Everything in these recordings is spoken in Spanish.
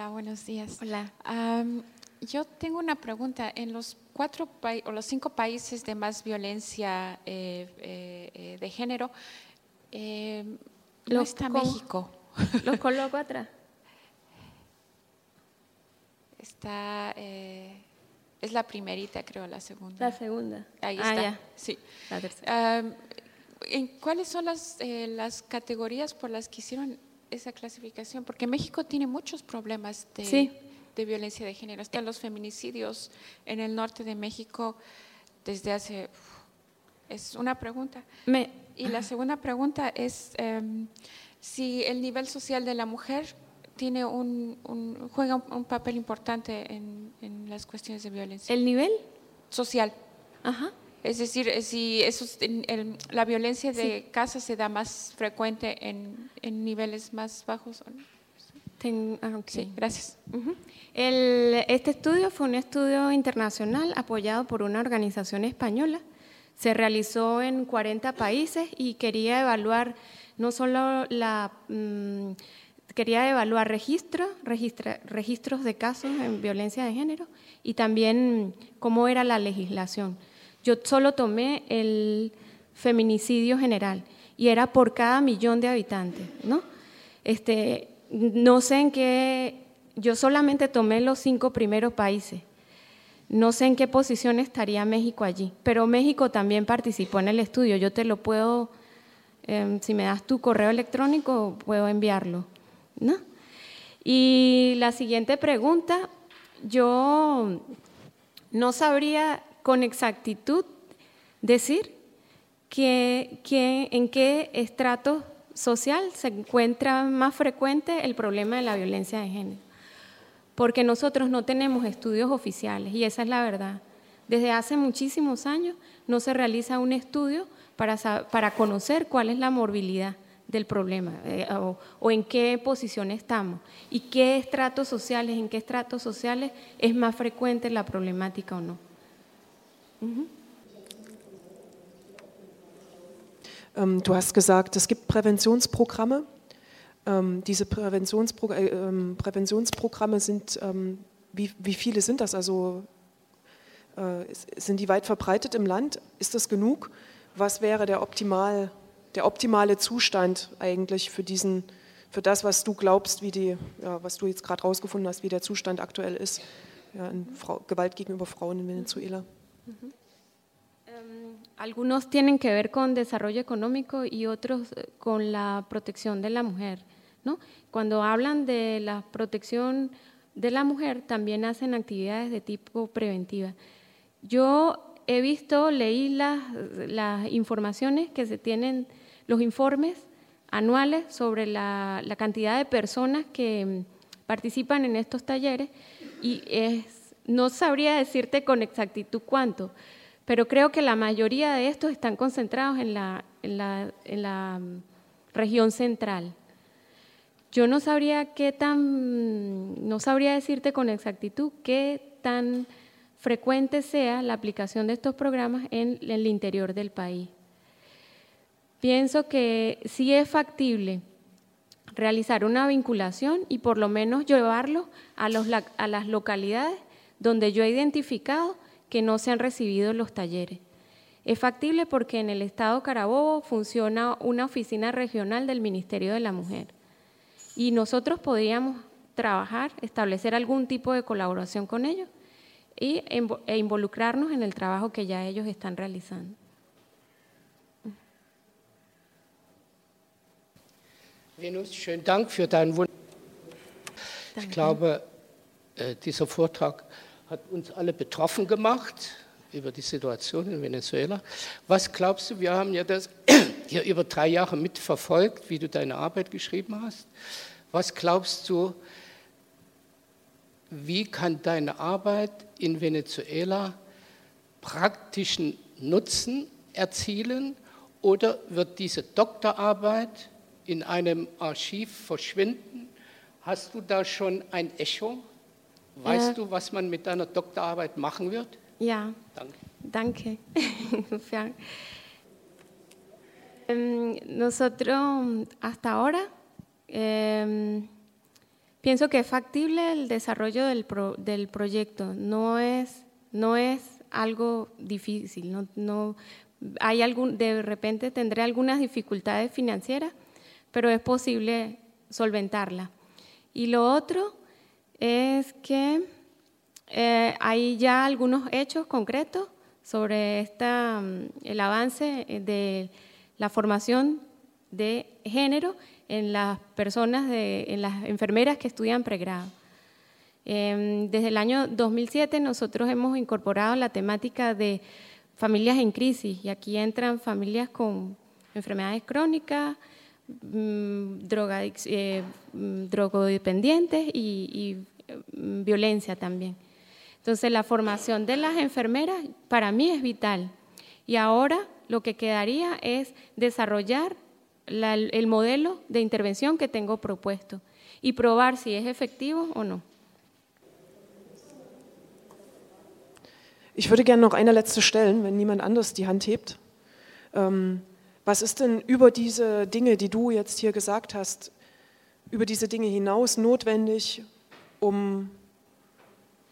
Hola, buenos días. Hola. Yo tengo una pregunta. En los cuatro o los cinco países de más violencia eh, eh, eh, de género, eh, no Lo está co- México. Los coloco atrás. Está, eh, es la primerita, creo, la segunda. La segunda. Ahí ah, está. ya. Sí. La tercera. ¿en ¿Cuáles son las, eh, las categorías por las que hicieron esa clasificación? Porque México tiene muchos problemas de, Sí. de violencia de género. Están los feminicidios en el norte de México desde hace... Es una pregunta. Me- Y la segunda pregunta es em, si el nivel social de la mujer tiene un, un- juega un, un papel importante en, en las cuestiones de violencia ¿El nivel? social. Ajá. Es decir, eh, si eso, el- la violencia de casa se da más frecuente en, en niveles más bajos. ¿o no? Ten- ah. Sí, gracias. El- este estudio fue un estudio internacional apoyado por una organización española. Se realizó en 40 países y quería evaluar no solo la... mm, quería evaluar registros, registra- registros de casos en violencia de género y también cómo era la legislación. Yo solo tomé el feminicidio general y era por cada millón de habitantes, ¿no? Este, no sé en qué, yo solamente tomé los cinco primeros países. No sé en qué posición estaría México allí, pero México también participó en el estudio. Yo te lo puedo, em, si me das tu correo electrónico, puedo enviarlo. ¿no? Y la siguiente pregunta, yo no sabría con exactitud decir que, que- en qué estrato social se encuentra más frecuente el problema de la violencia de género. Porque nosotros no tenemos estudios oficiales y esa es la verdad. Desde hace muchísimos años no se realiza un estudio para, para conocer cuál es la morbilidad del problema eh, o, o en qué posición estamos y qué estratos sociales, en qué estratos sociales es más frecuente la problemática o no. Ähm, du hast gesagt, es gibt Präventionsprogramme. Ähm, diese Präventionspro äh, ähm, Präventionsprogramme sind, ähm, wie, wie viele sind das? Also äh, sind die weit verbreitet im Land? Ist das genug? Was wäre der, optimal, der optimale Zustand eigentlich für, diesen, für das, was du glaubst, wie die, ja, was du jetzt gerade rausgefunden hast, wie der Zustand aktuell ist? Ja, in Frau, Gewalt gegenüber Frauen in Venezuela. Algunos tienen que ver con desarrollo económico y otros eh, con la protección de la mujer. ¿no? Cuando hablan de la protección de la mujer, también hacen actividades de tipo preventiva. Yo he visto, leí las, informaciones que se tienen, los informes anuales sobre la, cantidad de personas que participan en estos talleres y es, no sabría decirte con exactitud cuánto, pero creo que la mayoría de estos están concentrados en la, mm, región central. Yo no sabría qué tan, no sabría decirte con exactitud qué tan frecuente sea la aplicación de estos programas en, el interior del país. Pienso que sí es factible realizar una vinculación y por lo menos llevarlo a, los, a las localidades donde yo he identificado que no se han recibido los talleres. Es factible porque en el estado Carabobo funciona una oficina regional del Ministerio de la Mujer y nosotros podríamos trabajar, establecer algún tipo de colaboración con ellos y, e involucrarnos en el trabajo que ya ellos están realizando. Venus, schönen Dank für deinen Wunsch. Ich glaube, äh, dieser Vortrag hat uns alle betroffen gemacht über die Situation in Venezuela. Was glaubst du, wir haben ja das hier über drei Jahre mitverfolgt, wie du deine Arbeit geschrieben hast. Was glaubst du, wie kann deine Arbeit in Venezuela praktischen Nutzen erzielen oder wird diese Doktorarbeit in einem Archiv verschwinden? Hast du da schon ein Echo? Weißt Äh. du, was man mit deiner Doktorarbeit machen wird? Ja, Danke. Danke. Em, Nosotros hasta ahora em, Pienso que es factible el desarrollo del, del proyecto, no es, no es algo difícil, no, no, hay algún, de repente tendré algunas dificultades financieras, pero es posible solventarla. Y lo otro es que eh, hay ya algunos hechos concretos sobre esta, mm, el avance de la formación de género en las personas, de, en las enfermeras que estudian pregrado. Em, desde el año 2007 nosotros hemos incorporado la temática de familias en crisis y aquí entran familias con enfermedades crónicas, mm, eh, mm, drogodependientes y, violencia también. Entonces la formación de las enfermeras para mí es vital y ahora lo que quedaría es desarrollar el modelo de intervención que tengo propuesto y probar si es efectivo o no. Ich würde gerne noch eine letzte stellen, wenn niemand anders die Hand hebt. Ähm, was ist denn über diese Dinge, die du jetzt hier gesagt hast, über diese Dinge hinaus notwendig, um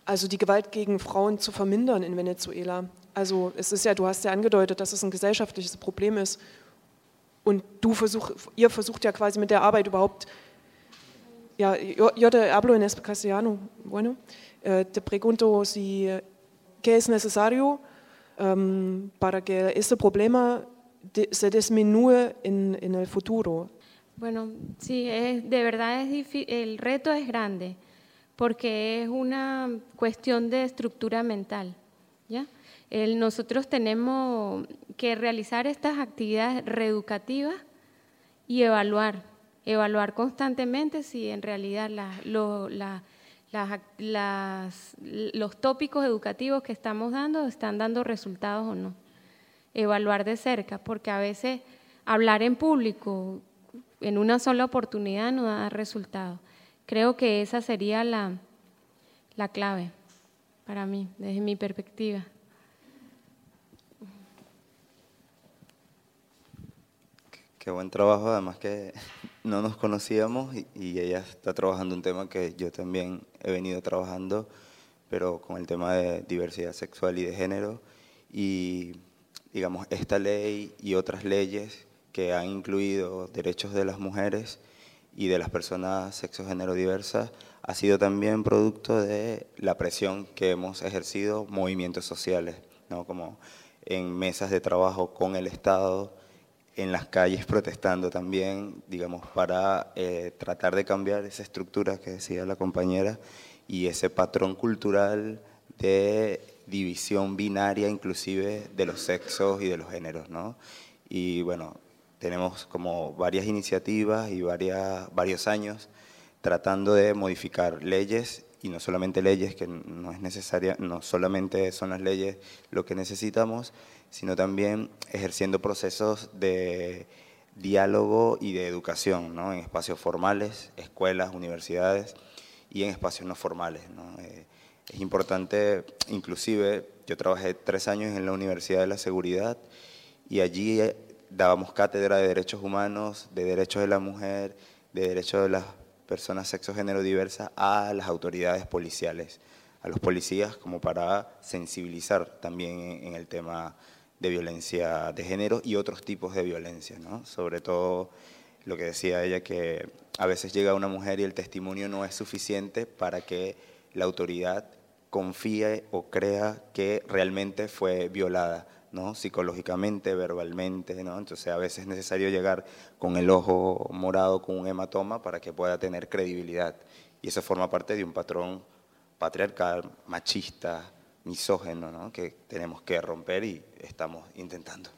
also die Gewalt gegen Frauen zu vermindern in Venezuela? Also es ist ja, du hast ja angedeutet, dass es ein gesellschaftliches Problem ist und du versuch, ihr versucht ja quasi mit der Arbeit überhaupt, ja, yo te hablo en castellano, bueno, eh, te pregunto si qué es necesario um, para que este problema se disminúe en, en, el futuro. Bueno, sí, es, de verdad es el reto es grande porque es una cuestión de estructura mental. nosotros tenemos que realizar estas actividades reeducativas y evaluar, evaluar constantemente si en realidad los tópicos educativos que estamos dando están dando resultados o no. Evaluar de cerca, porque a veces hablar en público en una sola oportunidad no da resultados. Creo que esa sería la, la clave para mí, desde mi perspectiva. Qué buen trabajo, además que no nos conocíamos y, ella está trabajando un tema que yo también he venido trabajando, pero con el tema de diversidad sexual y de género. Y digamos, esta ley y otras leyes que han incluido derechos de las mujeres y de las personas sexo-género diversas ha sido también producto de la presión que hemos ejercido movimientos sociales, ¿no? como en mesas de trabajo con el Estado, en las calles protestando también, digamos, para eh, tratar de cambiar esa estructura que decía la compañera y ese patrón cultural de división binaria inclusive de los sexos y de los géneros, ¿no? Y bueno, tenemos como varias iniciativas y varias, varios años tratando de modificar leyes y no solamente leyes, que no es necesaria, no solamente son las leyes lo que necesitamos, sino también ejerciendo procesos de diálogo y de educación ¿no? en espacios formales, escuelas, universidades y en espacios no formales. Eh, es importante, inclusive, yo trabajé tres años en la Universidad de la Seguridad y allí dábamos cátedra de derechos humanos, de derechos de la mujer, de derechos de las personas sexo-género diversas a las autoridades policiales, a los policías como para sensibilizar también en el tema de violencia de género y otros tipos de violencia, ¿no? Sobre todo lo que decía ella, que a veces llega una mujer y el testimonio no es suficiente para que la autoridad confíe o crea que realmente fue violada, ¿no? psicológicamente, verbalmente. ¿no? Entonces a veces es necesario llegar con el ojo morado, con un hematoma, para que pueda tener credibilidad. Y eso forma parte de un patrón patriarcal, machista, misógeno, ¿no? que tenemos que romper y estamos intentando.